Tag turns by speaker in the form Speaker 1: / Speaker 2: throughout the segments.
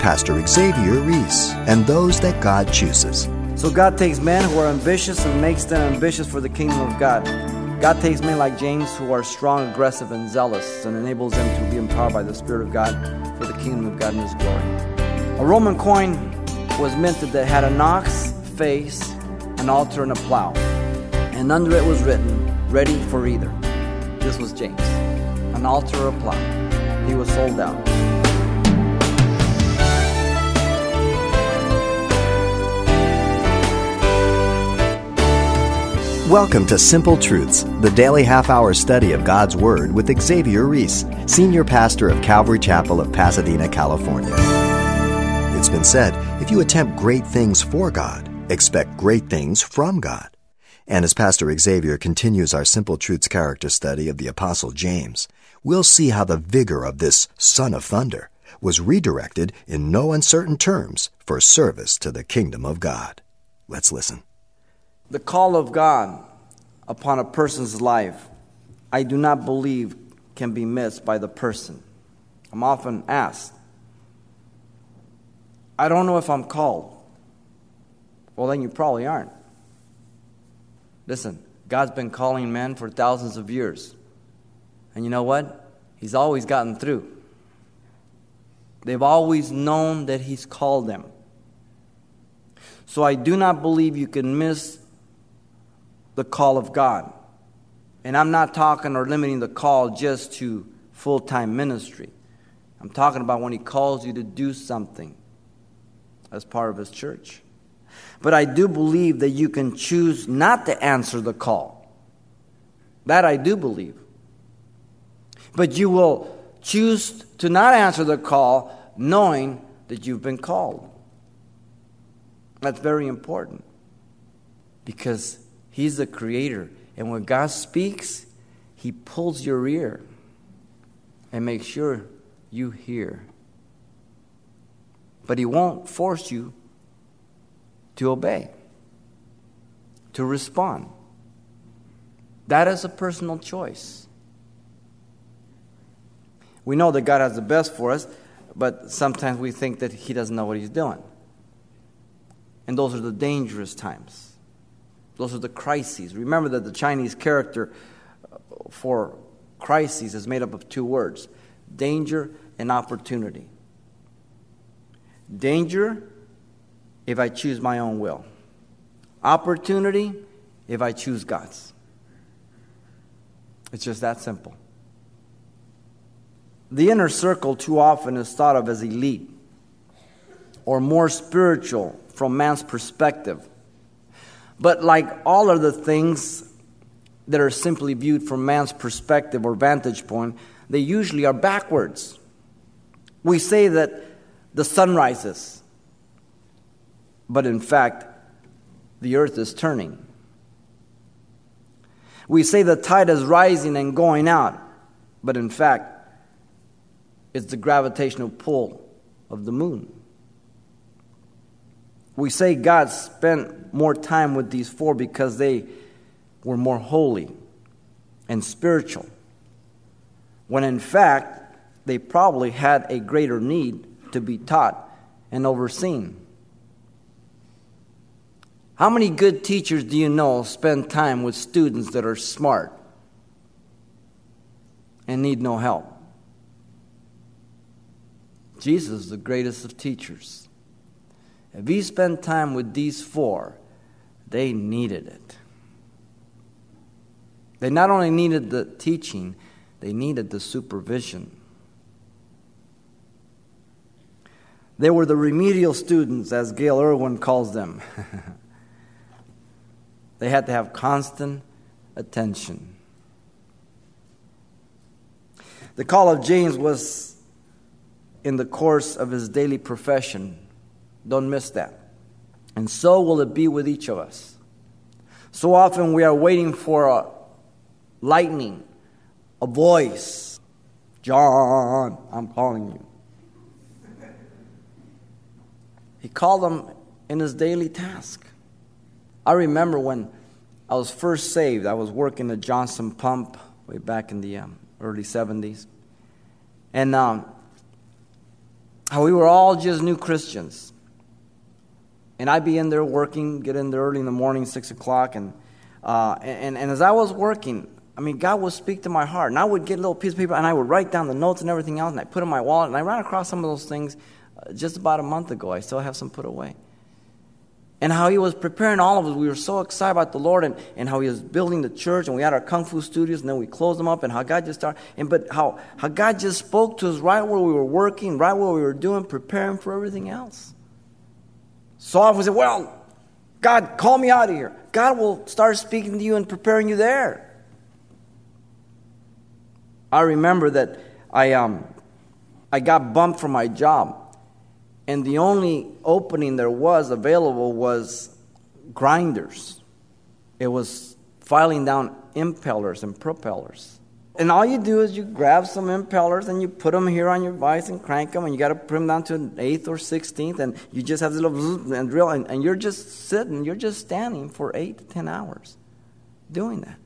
Speaker 1: Pastor Xavier Reese and those that God chooses.
Speaker 2: So God takes men who are ambitious and makes them ambitious for the kingdom of God. God takes men like James who are strong, aggressive, and zealous and enables them to be empowered by the Spirit of God for the kingdom of God and His glory. A Roman coin was minted that had an ox face, an altar, and a plow. And under it was written, ready for either. This was James. An altar or a plow. He was sold out.
Speaker 1: Welcome to Simple Truths, the daily half hour study of God's Word with Xavier Reese, Senior Pastor of Calvary Chapel of Pasadena, California. It's been said if you attempt great things for God, expect great things from God. And as Pastor Xavier continues our Simple Truths character study of the Apostle James, we'll see how the vigor of this Son of Thunder was redirected in no uncertain terms for service to the kingdom of God. Let's listen.
Speaker 2: The call of God upon a person's life, I do not believe can be missed by the person. I'm often asked, I don't know if I'm called. Well, then you probably aren't. Listen, God's been calling men for thousands of years. And you know what? He's always gotten through. They've always known that He's called them. So I do not believe you can miss the call of God. And I'm not talking or limiting the call just to full time ministry. I'm talking about when He calls you to do something as part of His church. But I do believe that you can choose not to answer the call. That I do believe. But you will choose to not answer the call knowing that you've been called. That's very important because He's the creator. And when God speaks, He pulls your ear and makes sure you hear. But He won't force you to obey, to respond. That is a personal choice. We know that God has the best for us, but sometimes we think that He doesn't know what He's doing. And those are the dangerous times. Those are the crises. Remember that the Chinese character uh, for crises is made up of two words danger and opportunity. Danger, if I choose my own will. Opportunity, if I choose God's. It's just that simple. The inner circle too often is thought of as elite or more spiritual from man's perspective. But like all other things that are simply viewed from man's perspective or vantage point, they usually are backwards. We say that the sun rises, but in fact, the earth is turning. We say the tide is rising and going out, but in fact, it's the gravitational pull of the moon. We say God spent more time with these four because they were more holy and spiritual, when in fact, they probably had a greater need to be taught and overseen. How many good teachers do you know spend time with students that are smart and need no help? Jesus is the greatest of teachers. If he spent time with these four, they needed it. They not only needed the teaching, they needed the supervision. They were the remedial students, as Gayle Erwin calls them. they had to have constant attention. The call of James was in the course of his daily profession don't miss that. And so will it be with each of us. So often we are waiting for a lightning, a voice. John, I'm calling you. He called them in his daily task. I remember when I was first saved, I was working at Johnson Pump way back in the um, early 70s. And um, we were all just new Christians. And I'd be in there working, get in there early in the morning, 6 o'clock. And, uh, and, and as I was working, I mean, God would speak to my heart. And I would get a little piece of paper and I would write down the notes and everything else. And I put in my wallet. And I ran across some of those things uh, just about a month ago. I still have some put away and how he was preparing all of us. We were so excited about the Lord and, and how he was building the church and we had our kung fu studios and then we closed them up and how God just started and but how, how God just spoke to us right where we were working, right where we were doing, preparing for everything else. So often we say, Well, God, call me out of here. God will start speaking to you and preparing you there. I remember that I um I got bumped from my job and the only opening there was available was grinders. It was filing down impellers and propellers. And all you do is you grab some impellers and you put them here on your vise and crank them, and you got to put them down to an eighth or sixteenth, and you just have this little and drill, and, and you're just sitting, you're just standing for eight to ten hours doing that.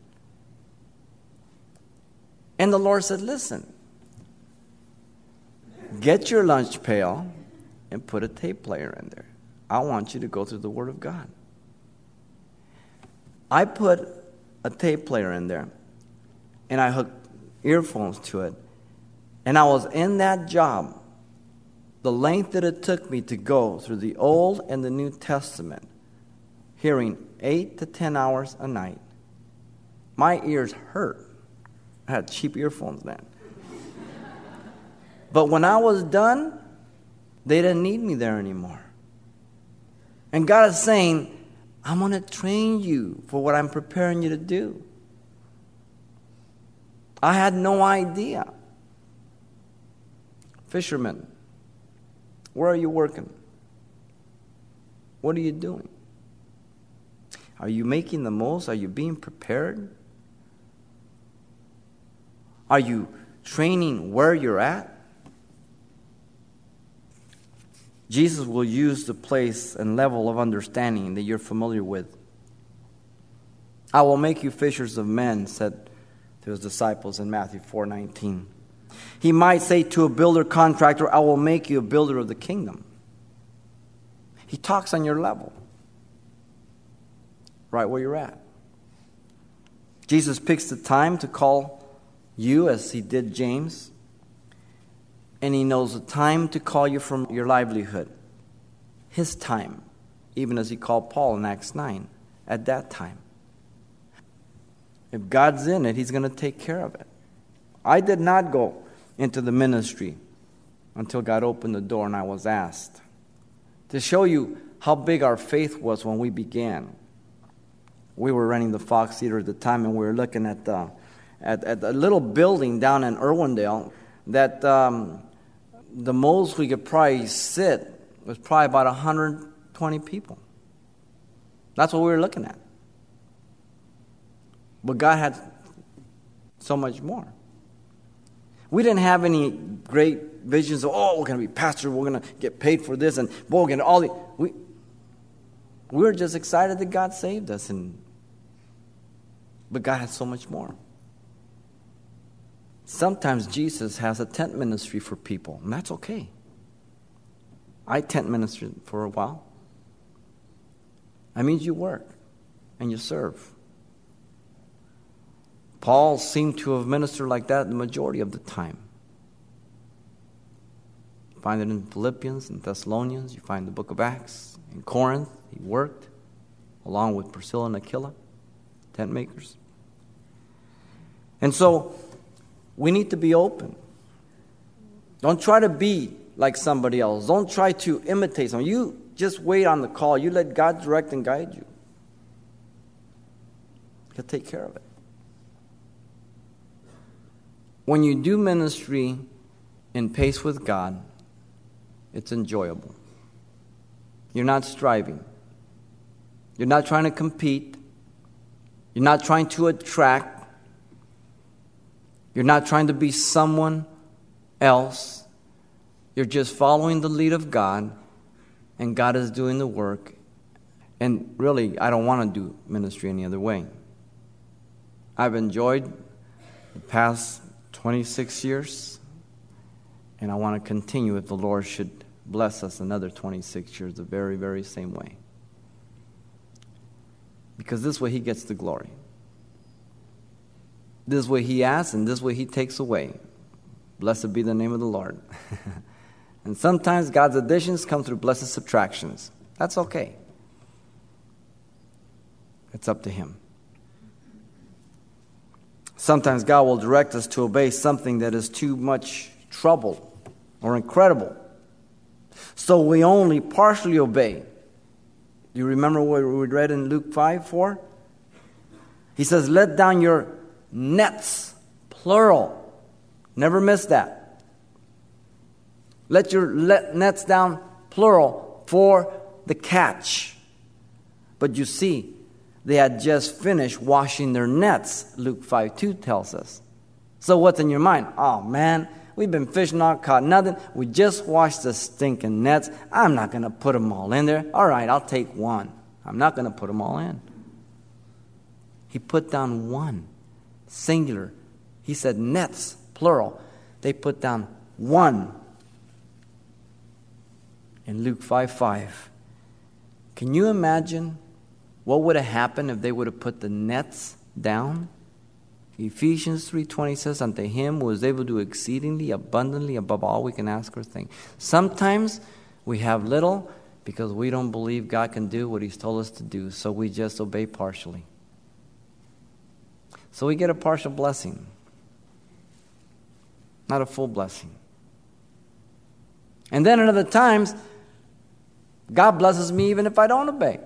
Speaker 2: And the Lord said, Listen, get your lunch pail and put a tape player in there. I want you to go through the Word of God. I put a tape player in there and I hooked earphones to it. And I was in that job the length that it took me to go through the Old and the New Testament, hearing eight to ten hours a night. My ears hurt. I had cheap earphones then. but when I was done, they didn't need me there anymore. And God is saying, I'm going to train you for what I'm preparing you to do. I had no idea. Fishermen, where are you working? What are you doing? Are you making the most? Are you being prepared? Are you training where you're at? Jesus will use the place and level of understanding that you're familiar with. I will make you fishers of men, said to his disciples in Matthew 4:19. He might say to a builder contractor, I will make you a builder of the kingdom. He talks on your level, right where you're at. Jesus picks the time to call you as he did James and He knows the time to call you from your livelihood. His time, even as He called Paul in Acts 9, at that time. If God's in it, He's going to take care of it. I did not go into the ministry until God opened the door and I was asked. To show you how big our faith was when we began. We were running the Fox Theater at the time and we were looking at, the, at, at a little building down in Irwindale that um, the most we could probably sit was probably about 120 people. That's what we were looking at. But God had so much more. We didn't have any great visions of, oh, we're going to be pastor, we're going to get paid for this, and boy, we're going to all the. We, we were just excited that God saved us, and but God had so much more. Sometimes Jesus has a tent ministry for people, and that's okay. I tent ministered for a while. That means you work and you serve. Paul seemed to have ministered like that the majority of the time. You find it in Philippians and Thessalonians, you find the book of Acts. In Corinth, he worked along with Priscilla and Aquila, tent makers. And so we need to be open. Don't try to be like somebody else. Don't try to imitate someone. You just wait on the call. You let God direct and guide you. He'll take care of it. When you do ministry in pace with God, it's enjoyable. You're not striving. You're not trying to compete. You're not trying to attract. You're not trying to be someone else. You're just following the lead of God, and God is doing the work. And really, I don't want to do ministry any other way. I've enjoyed the past 26 years, And I want to continue if the Lord should bless us another 26 years the very, very same way. Because this way He gets the glory. This way He asks, and this way He takes away. Blessed be the name of the Lord. and sometimes God's additions come through blessed subtractions. That's okay. It's up to Him. Sometimes God will direct us to obey something that is too much trouble or incredible. So we only partially obey. Do you remember what we read in Luke 5 4? He says, Let down your nets, plural. Never miss that. Let your let nets down, plural, for the catch. But you see, they had just finished washing their nets, Luke 5 2 tells us. So what's in your mind? Oh man, we've been fishing, not caught nothing. We just washed the stinking nets. I'm not going to put them all in there. All right, I'll take one. I'm not going to put them all in. He put down one, singular. He said nets, plural. They put down one. In Luke 5 5. Can you imagine what would have happened if they would have put the nets down? Ephesians 3:20 says unto him who is able to do exceedingly abundantly above all we can ask or think. Sometimes we have little because we don't believe God can do what he's told us to do, so we just obey partially. So we get a partial blessing, not a full blessing. And then at other times, God blesses me even if I don't obey.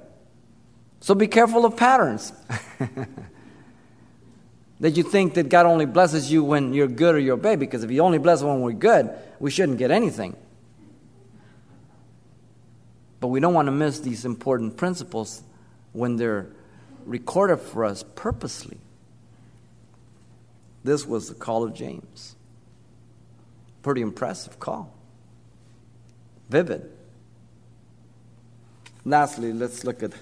Speaker 2: So be careful of patterns. that you think that God only blesses you when you're good or you're obey, because if He only blesses when we're good, we shouldn't get anything. But we don't want to miss these important principles when they're recorded for us purposely. This was the call of James. Pretty impressive call. Vivid. Lastly, let's look at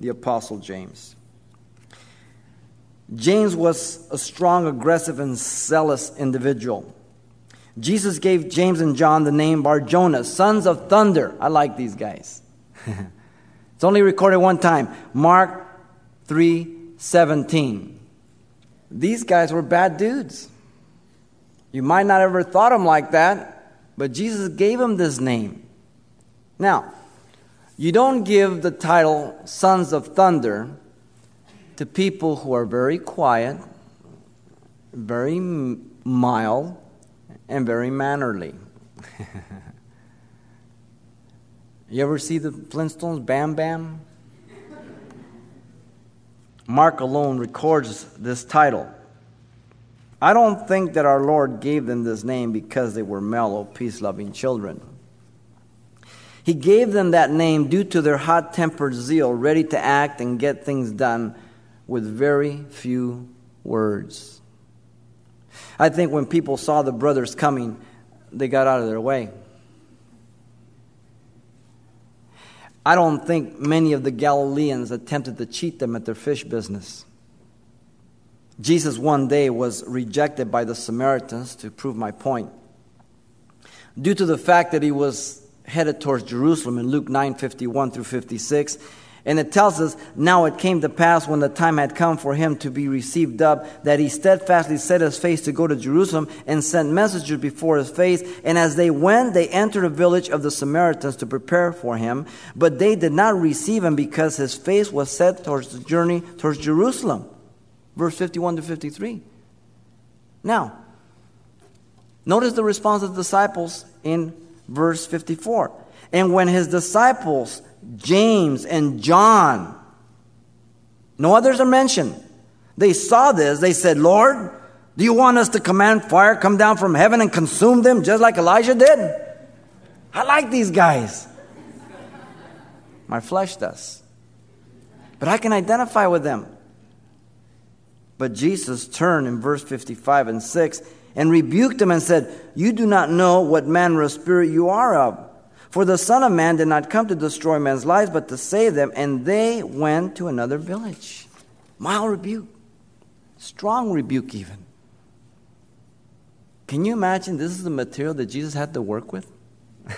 Speaker 2: the Apostle James. James was a strong, aggressive, and zealous individual. Jesus gave James and John the name Boanerges, sons of thunder. I like these guys. it's only recorded one time. Mark 3:17. These guys were bad dudes. You might not ever thought them like that, but Jesus gave them this name. Now, you don't give the title Sons of Thunder to people who are very quiet, very mild, and very mannerly. you ever see the Flintstones Bam Bam? Mark alone records this title. I don't think that our Lord gave them this name because they were mellow, peace loving children. He gave them that name due to their hot tempered zeal, ready to act and get things done with very few words. I think when people saw the brothers coming, they got out of their way. I don't think many of the Galileans attempted to cheat them at their fish business. Jesus one day was rejected by the Samaritans to prove my point. Due to the fact that he was headed towards Jerusalem in Luke 9 51 through 56. And it tells us, Now it came to pass when the time had come for him to be received up, that he steadfastly set his face to go to Jerusalem and sent messengers before his face. And as they went, they entered a village of the Samaritans to prepare for him. But they did not receive him because his face was set towards the journey towards Jerusalem. Verse 51 to 53. Now, notice the response of the disciples in verse 54. And when his disciples, James and John, no others are mentioned, they saw this, they said, Lord, do you want us to command fire come down from heaven and consume them just like Elijah did? I like these guys. My flesh does. But I can identify with them. But Jesus turned in verse 55 and 6 and rebuked them and said, You do not know what manner of spirit you are of. For the Son of Man did not come to destroy men's lives, but to save them. And they went to another village. Mild rebuke, strong rebuke, even. Can you imagine this is the material that Jesus had to work with?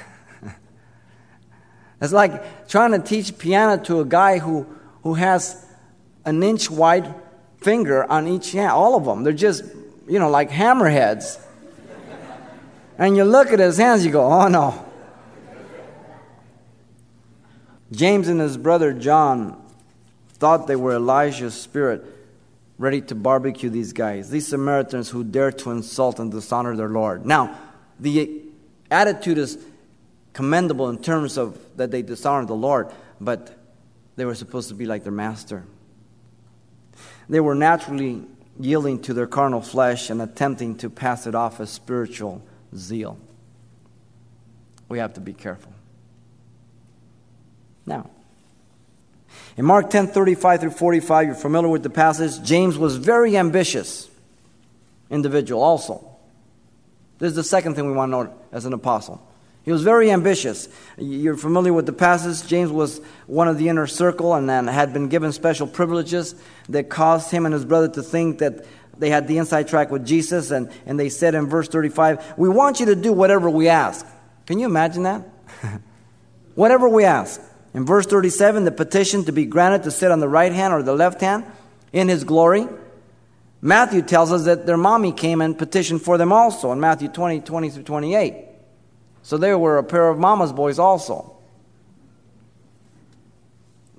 Speaker 2: it's like trying to teach piano to a guy who, who has an inch wide finger on each hand, all of them. They're just, you know, like hammerheads. and you look at his hands, you go, oh no. James and his brother John thought they were Elijah's spirit ready to barbecue these guys, these Samaritans who dared to insult and dishonor their Lord. Now, the attitude is commendable in terms of that they dishonored the Lord, but they were supposed to be like their master. They were naturally yielding to their carnal flesh and attempting to pass it off as spiritual zeal. We have to be careful. Now, in Mark 10 35 through 45, you're familiar with the passage. James was very ambitious individual also. This is the second thing we want to note as an apostle. He was very ambitious. You're familiar with the passage. James was one of the inner circle and then had been given special privileges that caused him and his brother to think that they had the inside track with Jesus. And, and they said in verse 35, We want you to do whatever we ask. Can you imagine that? whatever we ask. In verse 37, the petition to be granted to sit on the right hand or the left hand in his glory. Matthew tells us that their mommy came and petitioned for them also in Matthew 20, 20 through 28. So they were a pair of mama's boys also.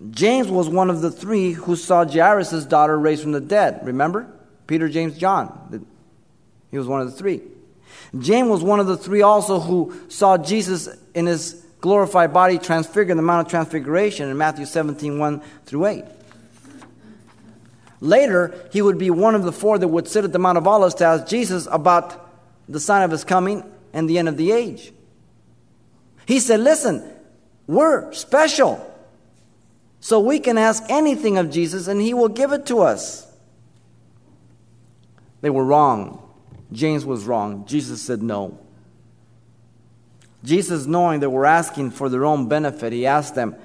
Speaker 2: James was one of the three who saw Jairus' daughter raised from the dead. Remember? Peter, James, John. He was one of the three. James was one of the three also who saw Jesus in his glorified body transfigured in the Mount of Transfiguration in Matthew 17 1 through 8. Later, he would be one of the four that would sit at the Mount of Olives to ask Jesus about the sign of his coming and the end of the age. He said, Listen, we're special. So we can ask anything of Jesus and he will give it to us. They were wrong. James was wrong. Jesus said no. Jesus, knowing they we're asking for their own benefit, he asked them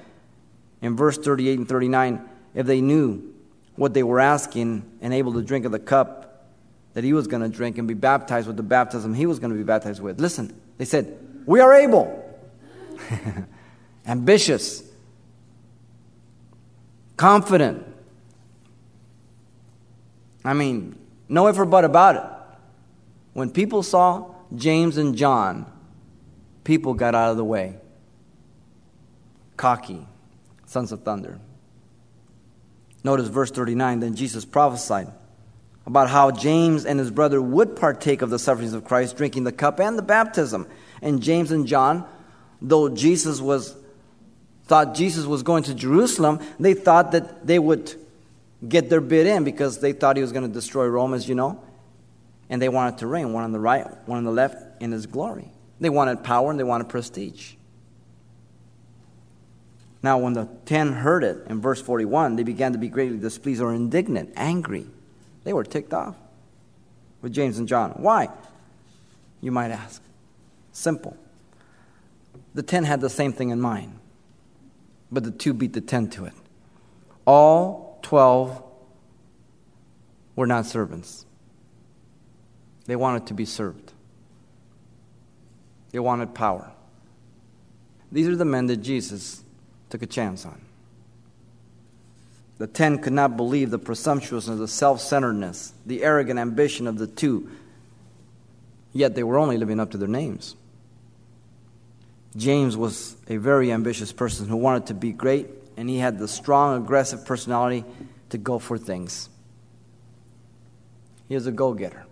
Speaker 2: in verse 38 and 39 if they knew what they were asking and able to drink of the cup that he was going to drink and be baptized with the baptism he was going to be baptized with. Listen, they said, We are able. Ambitious. Confident. I mean, no if or but about it. When people saw James and John people got out of the way. Cocky, sons of thunder. Notice verse 39 Then Jesus prophesied about how James and his brother would partake of the sufferings of Christ, drinking the cup and the baptism. And James and John, though Jesus was thought Jesus was going to Jerusalem, they thought that they would get their bid in because they thought he was going to destroy Rome, as you know. And they wanted to reign, one on the right, one on the left, in his glory. They wanted power and they wanted prestige. Now, when the ten heard it in verse 41, they began to be greatly displeased or indignant, angry. They were ticked off with James and John. Why? You might ask. Simple. The ten had the same thing in mind, but the two beat the ten to it. All 12 were not servants, they wanted to be served. They wanted power. These are the men that Jesus took a chance on. The ten could not believe the presumptuousness, the self centeredness, the arrogant ambition of the two, yet they were only living up to their names. James was a very ambitious person who wanted to be great, and he had the strong, aggressive personality to go for things. He was a go getter.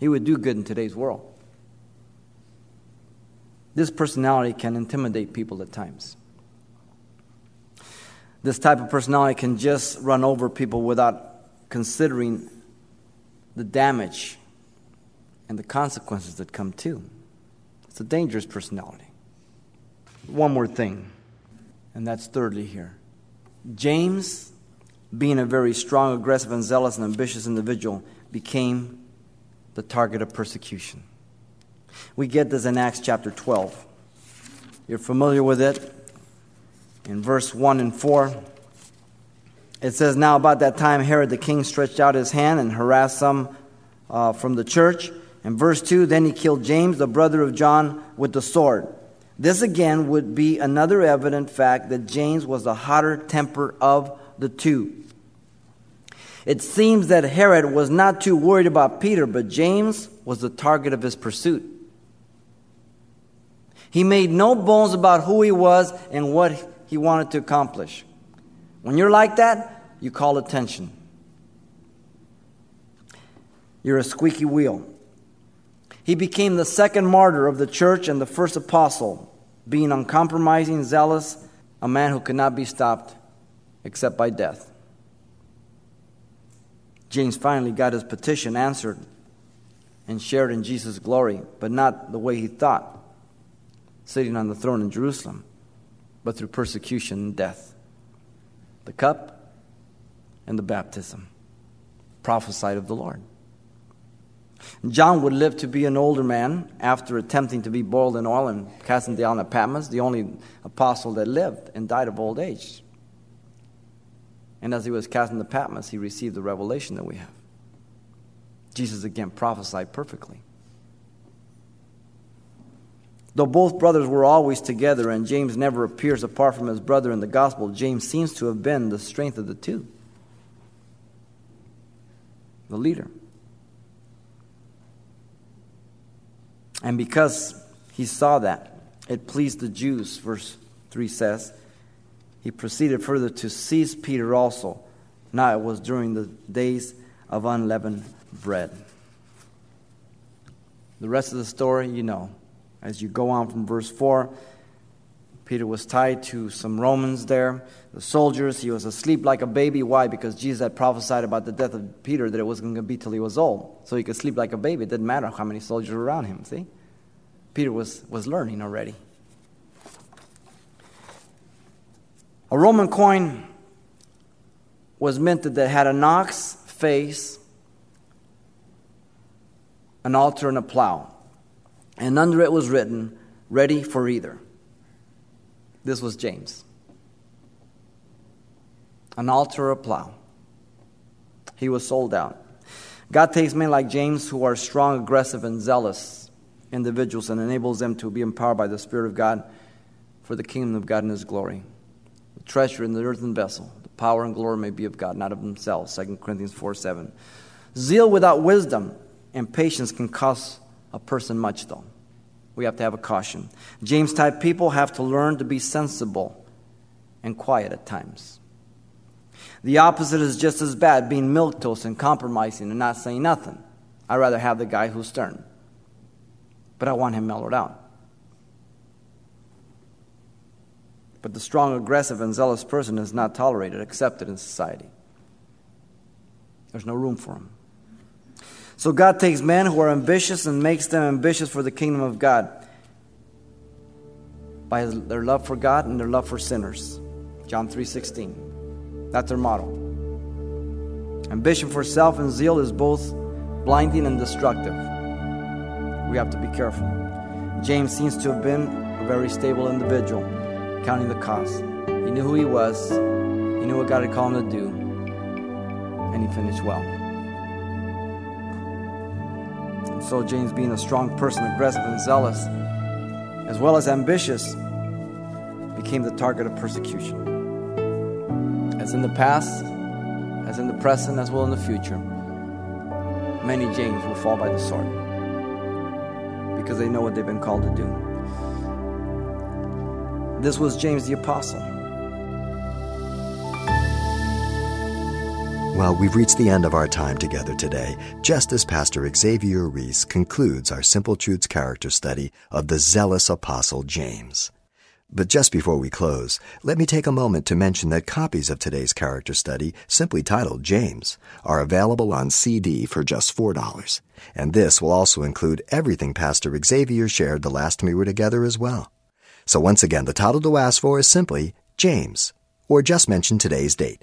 Speaker 2: He would do good in today's world. This personality can intimidate people at times. This type of personality can just run over people without considering the damage and the consequences that come too. It's a dangerous personality. One more thing, and that's thirdly here. James, being a very strong, aggressive, and zealous and ambitious individual, became the target of persecution. We get this in Acts chapter 12. You're familiar with it. In verse 1 and 4, it says, Now about that time Herod the king stretched out his hand and harassed some uh, from the church. In verse 2, then he killed James, the brother of John, with the sword. This again would be another evident fact that James was the hotter temper of the two. It seems that Herod was not too worried about Peter, but James was the target of his pursuit. He made no bones about who he was and what he wanted to accomplish. When you're like that, you call attention. You're a squeaky wheel. He became the second martyr of the church and the first apostle, being uncompromising, zealous, a man who could not be stopped except by death. James finally got his petition answered and shared in Jesus' glory, but not the way he thought, sitting on the throne in Jerusalem, but through persecution and death. The cup and the baptism prophesied of the Lord. John would live to be an older man after attempting to be boiled in oil and cast into the of Patmos, the only apostle that lived and died of old age. And as he was cast into Patmos, he received the revelation that we have. Jesus again prophesied perfectly. Though both brothers were always together and James never appears apart from his brother in the gospel, James seems to have been the strength of the two, the leader. And because he saw that, it pleased the Jews, verse 3 says, he proceeded further to seize Peter also. Now it was during the days of unleavened bread. The rest of the story, you know. As you go on from verse 4, Peter was tied to some Romans there, the soldiers. He was asleep like a baby. Why? Because Jesus had prophesied about the death of Peter that it wasn't going to be till he was old. So he could sleep like a baby. It didn't matter how many soldiers were around him, see? Peter was, was learning already. A Roman coin was minted that had an ox face, an altar, and a plow. And under it was written, Ready for either. This was James. An altar or a plow. He was sold out. God takes men like James who are strong, aggressive, and zealous individuals and enables them to be empowered by the Spirit of God for the kingdom of God and His glory The treasure in the earthen vessel. The power and glory may be of God, not of themselves. 2 Corinthians 4 7. Zeal without wisdom and patience can cost a person much, though. We have to have a caution. James type people have to learn to be sensible and quiet at times. The opposite is just as bad, being milquetoast and compromising and not saying nothing. I'd rather have the guy who's stern. But I want him mellowed out. But the strong, aggressive, and zealous person is not tolerated, accepted in society. There's no room for him. So God takes men who are ambitious and makes them ambitious for the kingdom of God by their love for God and their love for sinners. John 3:16. That's their model. Ambition for self and zeal is both blinding and destructive. We have to be careful. James seems to have been a very stable individual counting the cost. He knew who he was, he knew what God had called him to do, and he finished well. And so, James, being a strong person, aggressive and zealous, as well as ambitious, became the target of persecution. As in the past, as in the present, as well in the future, many James will fall by the sword because they know what they've been called to do. This was James the Apostle.
Speaker 1: Well, we've reached the end of our time together today, just as Pastor Xavier Reese concludes our Simple Truths character study of the zealous apostle James. But just before we close, let me take a moment to mention that copies of today's character study, simply titled James, are available on CD for just $4. And this will also include everything Pastor Xavier shared the last time we were together as well. So once again, the title to ask for is simply James, or just mention today's date.